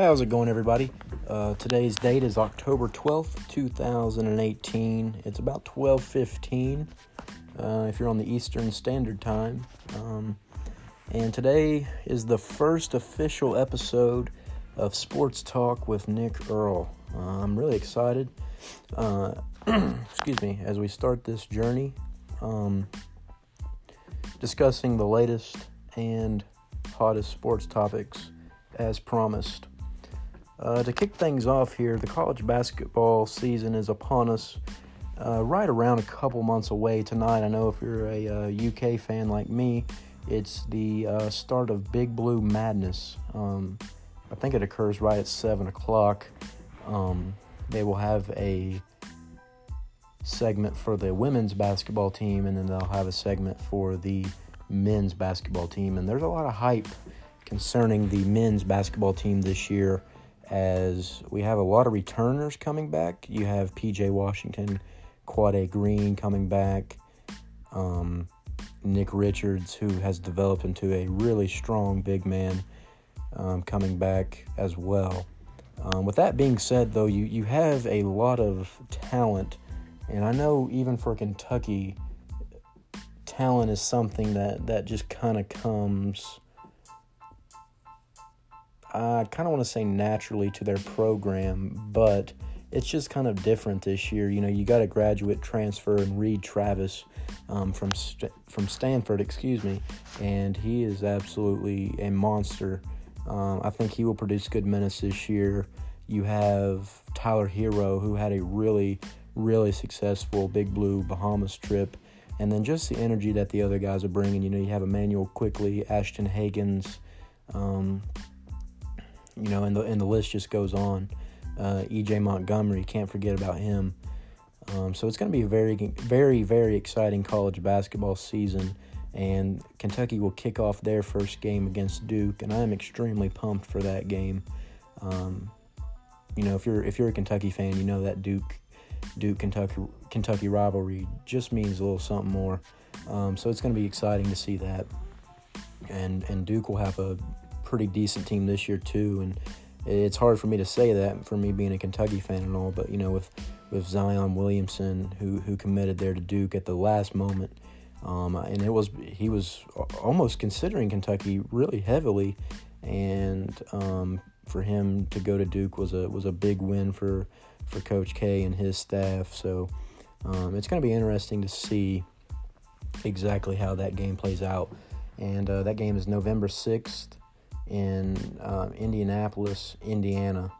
How's it going, everybody? Uh, today's date is October 12th, 2018. It's about 12:15 uh, if you're on the Eastern Standard Time. Um, and today is the first official episode of Sports Talk with Nick Earl. Uh, I'm really excited. Uh, excuse me, as we start this journey, um, discussing the latest and hottest sports topics as promised. Uh, to kick things off here, the college basketball season is upon us. Uh, right around a couple months away tonight. I know if you're a uh, UK fan like me, it's the uh, start of Big Blue Madness. Um, I think it occurs right at 7 o'clock. Um, they will have a segment for the women's basketball team, and then they'll have a segment for the men's basketball team. And there's a lot of hype concerning the men's basketball team this year as we have a lot of returners coming back. You have PJ Washington, Quade Green coming back, um, Nick Richards, who has developed into a really strong big man, um, coming back as well. Um, with that being said, though, you, you have a lot of talent, and I know even for Kentucky, talent is something that, that just kind of comes I kind of want to say naturally to their program, but it's just kind of different this year. You know, you got a graduate transfer and Reid Travis um, from St- from Stanford, excuse me, and he is absolutely a monster. Um, I think he will produce good minutes this year. You have Tyler Herro, who had a really, really successful Big Blue Bahamas trip, and then just the energy that the other guys are bringing. You know, you have Immanuel Quickley, Ashton Hagans. Um, you know, and the and the list just goes on. Uh, EJ Montgomery, can't forget about him. Um, so it's going to be a very, very, very exciting college basketball season, and Kentucky will kick off their first game against Duke, and I am extremely pumped for that game. Um, you know, if you're if you're a Kentucky fan, you know that Duke Duke Kentucky Kentucky rivalry just means a little something more. Um, so it's going to be exciting to see that, and and Duke will have a pretty decent team this year too, and it's hard for me to say that for me being a Kentucky fan and all. But you know, with with Zion Williamson who who committed there to Duke at the last moment, um, and it was he was almost considering Kentucky really heavily, and um, for him to go to Duke was a was a big win for for Coach K and his staff. So um, it's going to be interesting to see exactly how that game plays out. And uh, that game is November 6th in uh, Indianapolis, Indiana.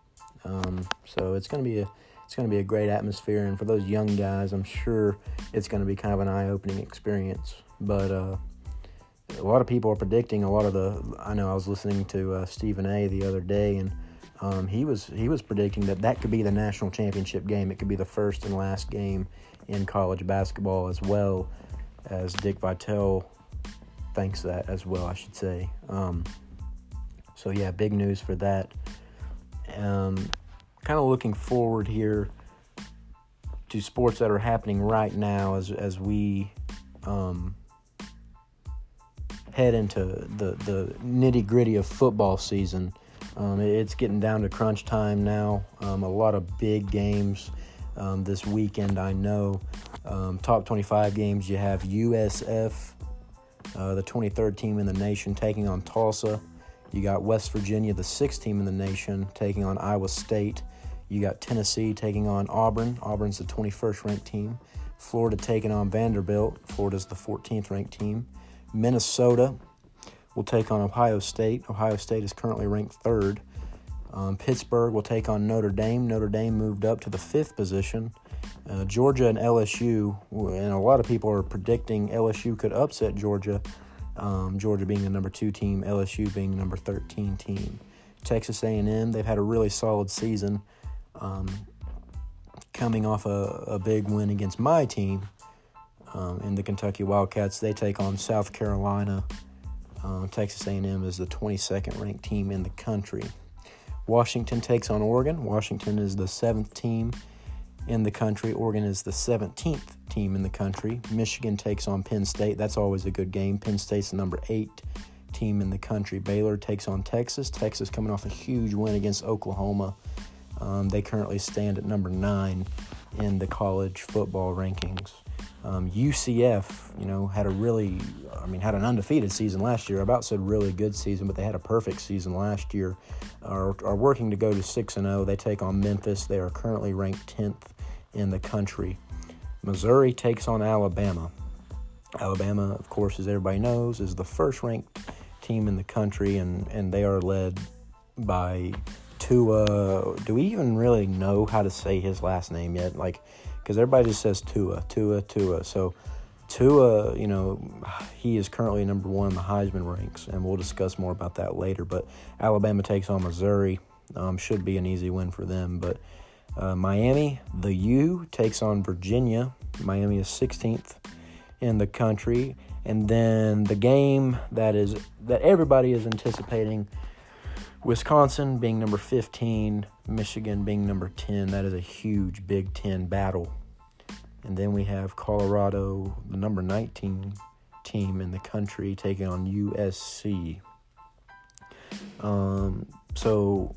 Um, so it's going to be a it's going to be a great atmosphere, and for those young guys, I'm sure it's going to be kind of an eye-opening experience. But uh, a lot of people are predicting a lot of the. I know I was listening to uh, Stephen A. the other day, and um, he was he was predicting that that could be the national championship game. It could be the first and last game in college basketball, as well as Dick Vitale thinks that as well. I should say. Um, so yeah, big news for that. Um, kind of looking forward here to sports that are happening right now as as we um, head into the the nitty gritty of football season. Um, it's getting down to crunch time now. Um, a lot of big games um, this weekend. I know um, top 25 games. You have USF, uh, the 23rd team in the nation, taking on Tulsa. You got West Virginia, the sixth team in the nation, taking on Iowa State. You got Tennessee taking on Auburn. Auburn's the 21st ranked team. Florida taking on Vanderbilt. Florida's the 14th ranked team. Minnesota will take on Ohio State. Ohio State is currently ranked third. Um, Pittsburgh will take on Notre Dame. Notre Dame moved up to the fifth position. Uh, Georgia and LSU, and a lot of people are predicting LSU could upset Georgia um, Georgia being the number two team, LSU being the number 13 team. Texas A&M, they've had a really solid season, um, coming off a, a, big win against my team um, in the Kentucky Wildcats. They take on South Carolina. Uh, Texas A&M is the 22nd ranked team in the country. Washington takes on Oregon. Washington is the seventh team in the country. Oregon is the 17th team in the country. Michigan takes on Penn State. That's always a good game. Penn State's the number eight team in the country. Baylor takes on Texas. Texas coming off a huge win against Oklahoma. Um, they currently stand at number nine in the college football rankings. Um, UCF, you know, had a really, I mean, had an undefeated season last year. I about said really good season, but they had a perfect season last year. Are, are working to go to six and zero. They take on Memphis. They are currently ranked tenth in the country. Missouri takes on Alabama. Alabama, of course, as everybody knows, is the first ranked team in the country, and, and they are led by Tua. Do we even really know how to say his last name yet? Like, because everybody just says Tua, Tua, Tua. So, Tua, you know, he is currently number one in the Heisman ranks, and we'll discuss more about that later. But Alabama takes on Missouri. Um, should be an easy win for them. But uh, Miami, the U, takes on Virginia. Miami is 16th in the country. And then the game that is that everybody is anticipating Wisconsin being number 15, Michigan being number 10. That is a huge Big 10 battle. And then we have Colorado, the number 19 team in the country, taking on USC. Um, so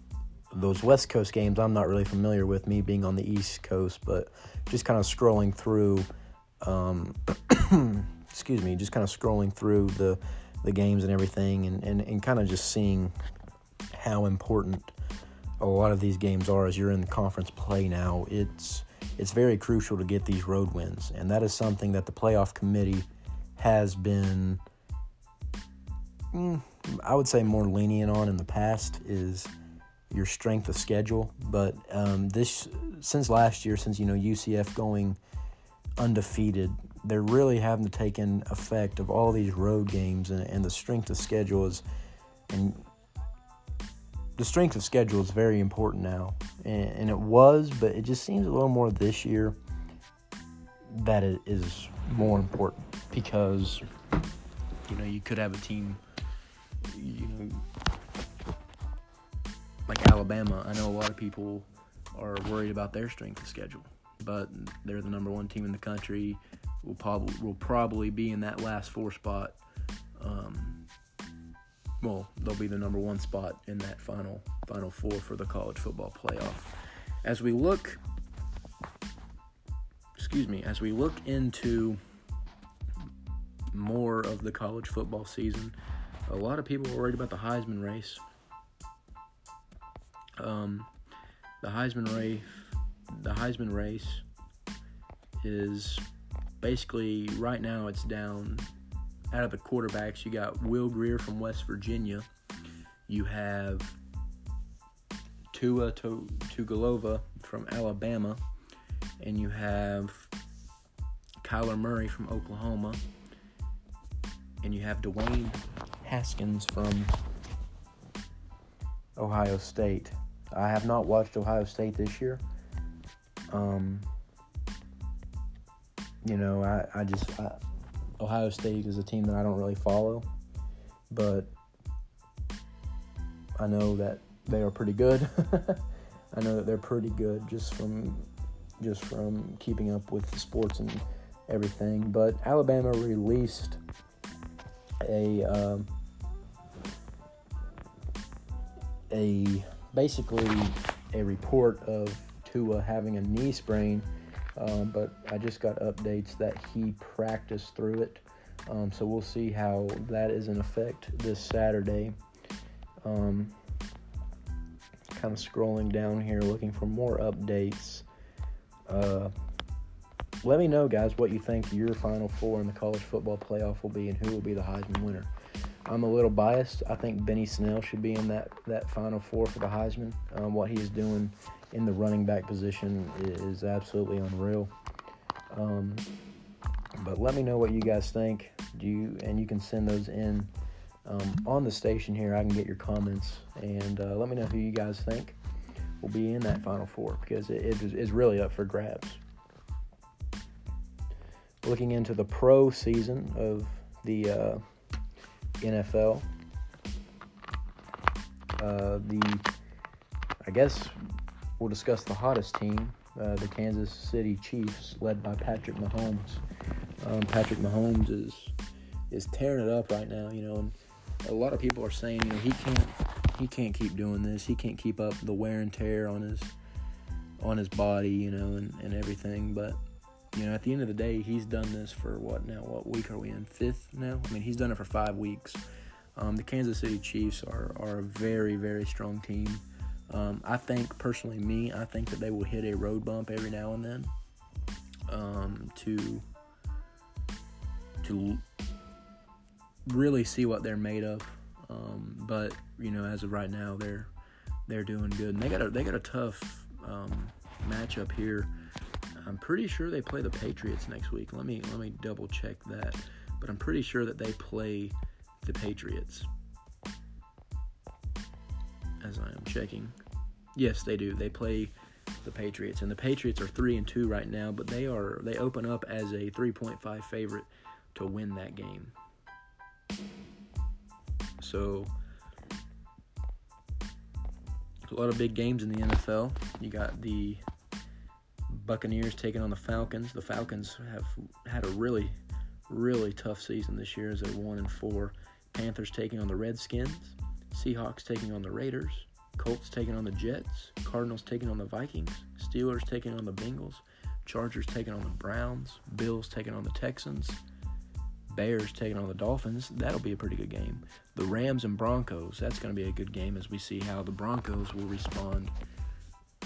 those West Coast games, I'm not really familiar with me being on the East Coast, but just kind of scrolling through um, excuse me, just kind of scrolling through the the games and everything, and, and, and kind of just seeing how important a lot of these games are as you're in conference play now. It's it's very crucial to get these road wins, and that is something that the playoff committee has been, mm, I would say, more lenient on in the past. Is your strength of schedule, but um, this since last year, since you know UCF going undefeated. They're really having to take in effect of all these road games and, and the strength of schedule is, and the strength of schedule is very important now, and, and it was, but it just seems a little more this year that it is more important because you know you could have a team, you know, like Alabama. I know a lot of people are worried about their strength of schedule but they're the number one team in the country. Will probably will probably be in that last four spot. Um, well, they'll be the number one spot in that final final four for the college football playoff. As we look, excuse me, as we look into more of the college football season, a lot of people are worried about the Heisman race. Um, the Heisman race the Heisman race is basically right now it's down out of the quarterbacks. You got Will Grier from West Virginia. You have Tua Tagovailoa from Alabama, and you have Kyler Murray from Oklahoma, and you have Dwayne Haskins from Ohio State. I have not watched Ohio State this year. Um, you know, I, I just I, Ohio State is a team that I don't really follow, but I know that they are pretty good. I know that they're pretty good just from just from keeping up with the sports and everything. But Alabama released a um, a basically a report of Tua having a knee sprain, um, but I just got updates that he practiced through it. Um, so we'll see how that is in effect this Saturday. Um, kind of scrolling down here looking for more updates. Uh, let me know, guys, what you think your Final Four in the college football playoff will be and who will be the Heisman winner. I'm a little biased. I think Benny Snell should be in that, that Final Four for the Heisman. Um, what he's doing in the running back position is absolutely unreal. Um, but let me know what you guys think. Do you and you can send those in um, on the station here. I can get your comments and uh, let me know who you guys think will be in that Final Four because it, it is really up for grabs. Looking into the pro season of the uh, NFL, uh, the I guess We'll discuss the hottest team, uh, the Kansas City Chiefs, led by Patrick Mahomes. Um, Patrick Mahomes is is tearing it up right now, you know, and a lot of people are saying, you know, he can't he can't keep doing this. He can't keep up the wear and tear on his on his body, you know, and, and everything. But you know, at the end of the day, he's done this for what now? What week are we in? Fifth now? I mean, he's done it for five weeks. Um, the Kansas City Chiefs are, are a very, very strong team. Um, I think, personally, me, I think that they will hit a road bump every now and then um, to to really see what they're made of. Um, but you know, as of right now, they're they're doing good, and they got a they got a tough um, matchup here. I'm pretty sure they play the Patriots next week. Let me let me double check that, but I'm pretty sure that they play the Patriots. As I am checking, yes, they do. They play the Patriots, and the Patriots are three and two right now, but they are they open up as a 3.5 favorite to win that game. So a lot of big games in the NFL. You got the Buccaneers taking on the Falcons. The Falcons have had a really, really tough season this year as they're one and four. Panthers taking on the Redskins. Seahawks taking on the Raiders. Colts taking on the Jets. Cardinals taking on the Vikings. Steelers taking on the Bengals. Chargers taking on the Browns. Bills taking on the Texans. Bears taking on the Dolphins. That'll be a pretty good game. The Rams and Broncos. That's going to be a good game as we see how the Broncos will respond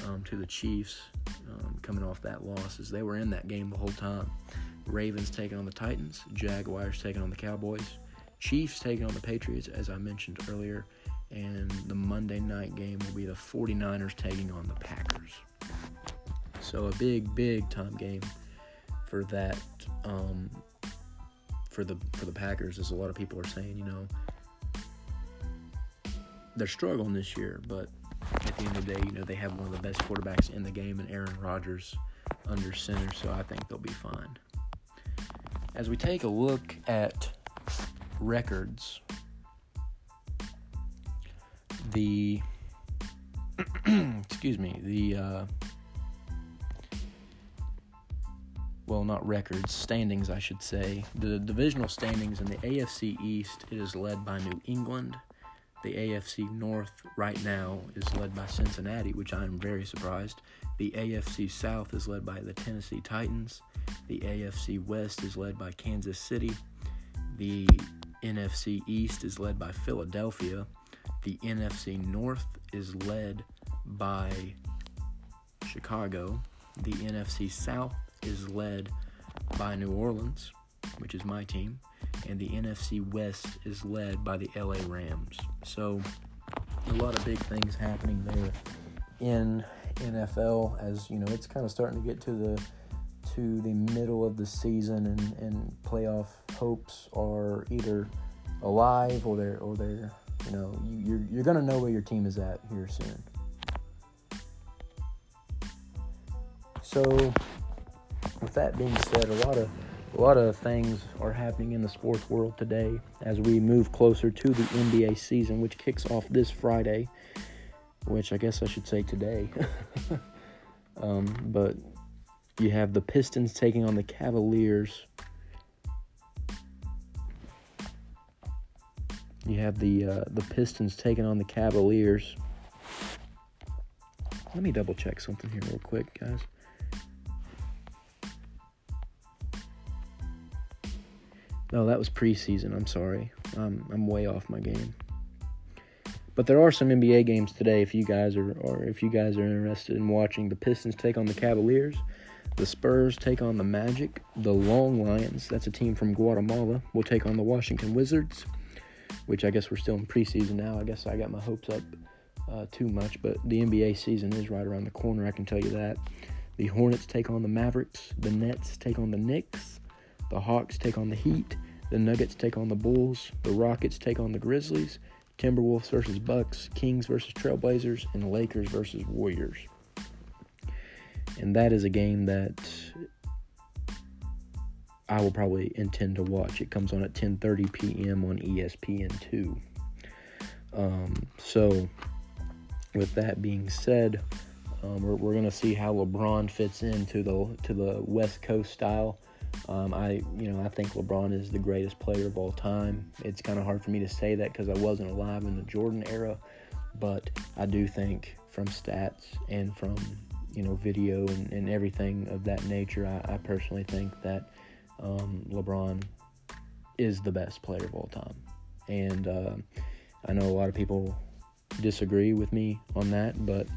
um, to the Chiefs um, coming off that loss as they were in that game the whole time. Ravens taking on the Titans. Jaguars taking on the Cowboys. Chiefs taking on the Patriots, as I mentioned earlier. And the Monday night game will be the 49ers taking on the Packers. So a big, big time game for that um, for the for the Packers, as a lot of people are saying, you know, they're struggling this year, but at the end of the day, you know, they have one of the best quarterbacks in the game in Aaron Rodgers under center, so I think they'll be fine. As we take a look at records, the excuse me, the uh, well, not records, standings, I should say. The divisional standings in the AFC East is led by New England. The AFC North right now is led by Cincinnati, which I am very surprised. The AFC South is led by the Tennessee Titans. The AFC West is led by Kansas City. The NFC East is led by Philadelphia. The NFC North is led by Chicago. The NFC South is led by New Orleans, which is my team, and the NFC West is led by the LA Rams. So, a lot of big things happening there in NFL as you know it's kind of starting to get to the to the middle of the season and, and playoff hopes are either alive or they're or they're you know you, you're you're gonna know where your team is at here soon. So with that being said, a lot of a lot of things are happening in the sports world today as we move closer to the NBA season, which kicks off this Friday, which I guess I should say today. um, but you have the Pistons taking on the Cavaliers. You have the uh, the Pistons taking on the Cavaliers. Let me double check something here real quick, guys. No, that was preseason. I'm sorry. I'm I'm way off my game. But there are some NBA games today. If you guys are, or if you guys are interested in watching, the Pistons take on the Cavaliers, the Spurs take on the Magic, the Long Lions. That's a team from Guatemala. Will take on the Washington Wizards, which I guess we're still in preseason now. I guess I got my hopes up uh, too much, but the NBA season is right around the corner. I can tell you that. The Hornets take on the Mavericks. The Nets take on the Knicks. The Hawks take on the Heat. The Nuggets take on the Bulls. The Rockets take on the Grizzlies. Timberwolves versus Bucks. Kings versus Trailblazers. And Lakers versus Warriors. And that is a game that I will probably intend to watch. It comes on at 10:30 p.m. on ESPN2. Um, so, with that being said, um, we're, we're going to see how LeBron fits into the to the West Coast style Um, I, you know, I think LeBron is the greatest player of all time. It's kind of hard for me to say that because I wasn't alive in the Jordan era, but I do think from stats and from you know video and, and everything of that nature, I, I personally think that um, LeBron is the best player of all time. And uh, I know a lot of people disagree with me on that, but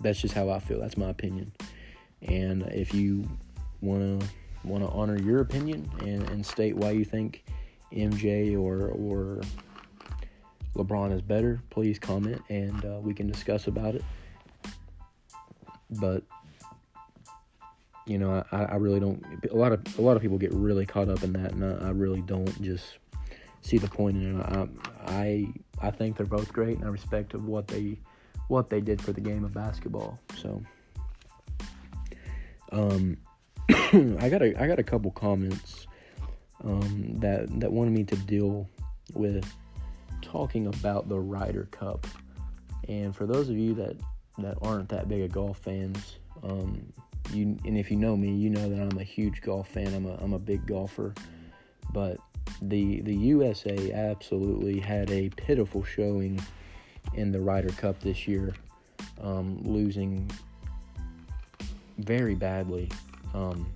that's just how I feel. That's my opinion. And if you want to want to honor your opinion and, and state why you think MJ or or LeBron is better, please comment and uh, we can discuss about it. But you know, I, I really don't. A lot of a lot of people get really caught up in that, and I, I really don't just see the point in it. I, I I think they're both great, and I respect of what they what they did for the game of basketball. So, um, I got a I got a couple comments um, that that wanted me to deal with talking about the Ryder Cup. And for those of you that that aren't that big of golf fans, um, you and if you know me, you know that I'm a huge golf fan. I'm a I'm a big golfer, but the the USA absolutely had a pitiful showing in the Ryder Cup this year, um, losing very badly um,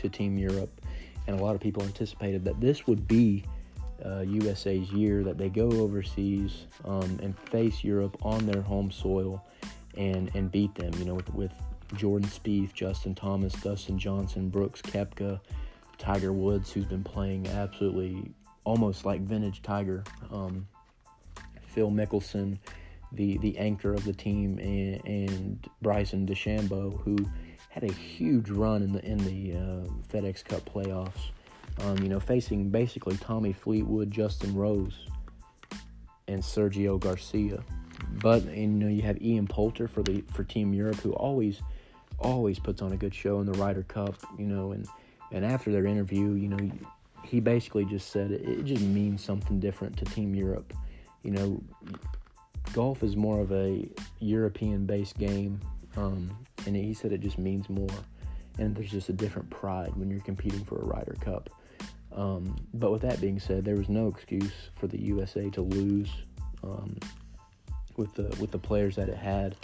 to Team Europe, and a lot of people anticipated that this would be uh, USA's year that they go overseas um, and face Europe on their home soil and and beat them. You know, with with Jordan Spieth, Justin Thomas, Dustin Johnson, Brooks Koepka, Tiger Woods, who's been playing absolutely almost like vintage Tiger. Um, Phil Mickelson, the the anchor of the team, and, and Bryson DeChambeau, who had a huge run in the in the uh, FedEx Cup playoffs. Um, you know, facing basically Tommy Fleetwood, Justin Rose, and Sergio Garcia. But you know, you have Ian Poulter for the for Team Europe, who always always puts on a good show in the Ryder Cup. You know, and and after their interview, you know, he basically just said it, it just means something different to Team Europe you know, golf is more of a European based game. Um, and he said it just means more. And there's just a different pride when you're competing for a Ryder Cup. Um, but with that being said, there was no excuse for the USA to lose um, with the with the players that it had,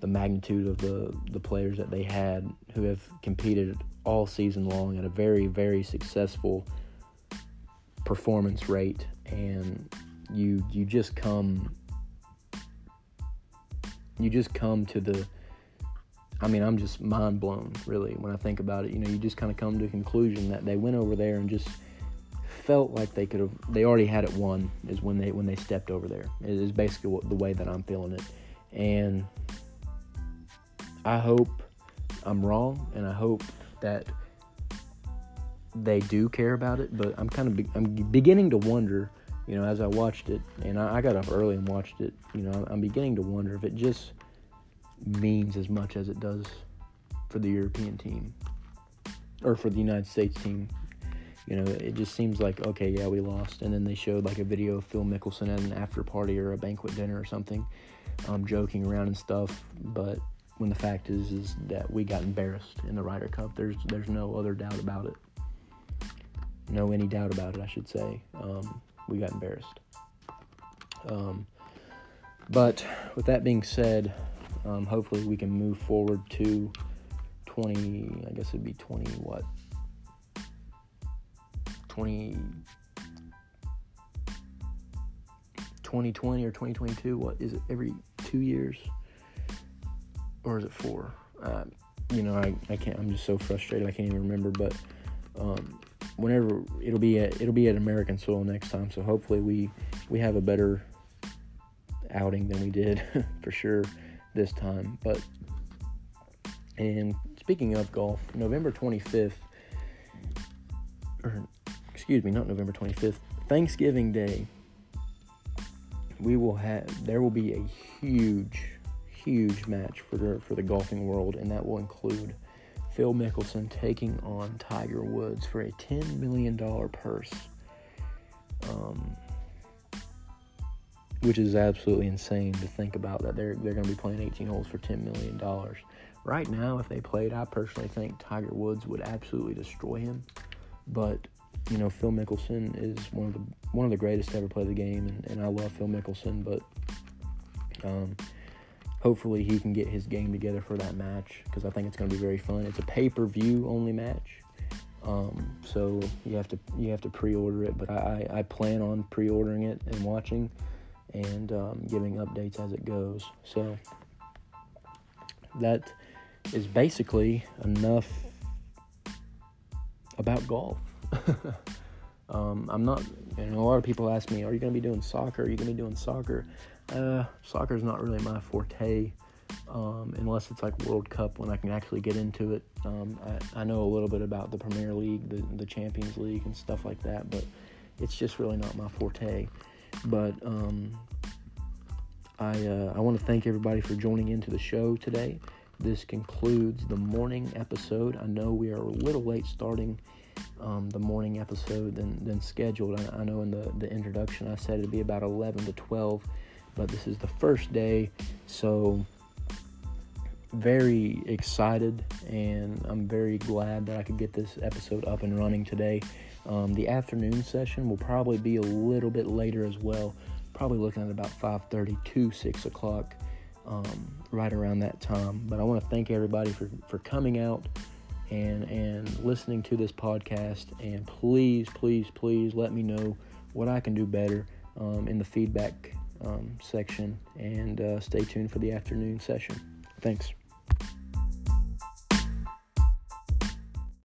the magnitude of the the players that they had who have competed all season long at a very very successful performance rate, and you you just come you just come to the I mean, I'm just mind blown, really, when I think about it. You know, you just kind of come to a conclusion that they went over there and just felt like they could have. They already had it won. Is when they when they stepped over there. It is basically what, the way that I'm feeling it, and I hope I'm wrong, and I hope that they do care about it. But I'm kind of be, I'm beginning to wonder you know, as I watched it, and I, I got up early and watched it, you know, I'm beginning to wonder if it just means as much as it does for the European team or for the United States team. You know, it just seems like okay, yeah, we lost, and then they showed like a video of Phil Mickelson at an after party or a banquet dinner or something, um, joking around and stuff. But when the fact is, is that we got embarrassed in the Ryder Cup. There's there's no other doubt about it. No any doubt about it, I should say. Um, we got embarrassed. Um, but with that being said, um, hopefully we can move forward to 20, I guess it'd be 20 what? 20, 2020 or 2022. What is it? Every two years? Or is it four? Uh, you know, I, I can't, I'm just so frustrated. I can't even remember, but, um, whenever it'll be at it'll be at American soil next time. So hopefully we we have a better outing than we did for sure this time. But and speaking of golf, November 25th, or excuse me, not November 25th, Thanksgiving Day, we will have there will be a huge, huge match for the for the golfing world, and that will include Phil Mickelson taking on Tiger Woods for a $10 million purse. Um, which is absolutely insane to think about that they're, they're going to be playing 18 holes for $10 million. right now, if they played, I personally think Tiger Woods would absolutely destroy him. But you know, Phil Mickelson is one of the one of the greatest to ever play the game, and, and I love Phil Mickelson. But um, hopefully, he can get his game together for that match because I think it's going to be very fun. It's a pay per view only match, um, so you have to you have to pre-order it. But I, I plan on pre-ordering it and watching, and um, giving updates as it goes. So that is basically enough about golf. um, I'm not, know, a lot of people ask me, are you going to be doing soccer? Are you going to be doing soccer? Uh, soccer is not really my forte um, unless it's like World Cup when I can actually get into it. Um, I, I, know a little bit about the Premier League, the, the Champions League, and stuff like that, but it's just really not my forte. But um, I, uh, I want to thank everybody for joining into the show today. This concludes the morning episode. I know we are a little late starting um, the morning episode than, than scheduled. I, I, know in the, the introduction I said it'd be about 11 to 12, but this is the first day, so very excited and I'm very glad that I could get this episode up and running today. Um, the afternoon session will probably be a little bit later as well, probably looking at about 5:30 to 6 o'clock, um, right around that time. But I want to thank everybody for, for coming out and and listening to this podcast. And please, please, please let me know what I can do better um, in the feedback um, section. And uh, stay tuned for the afternoon session. Thanks.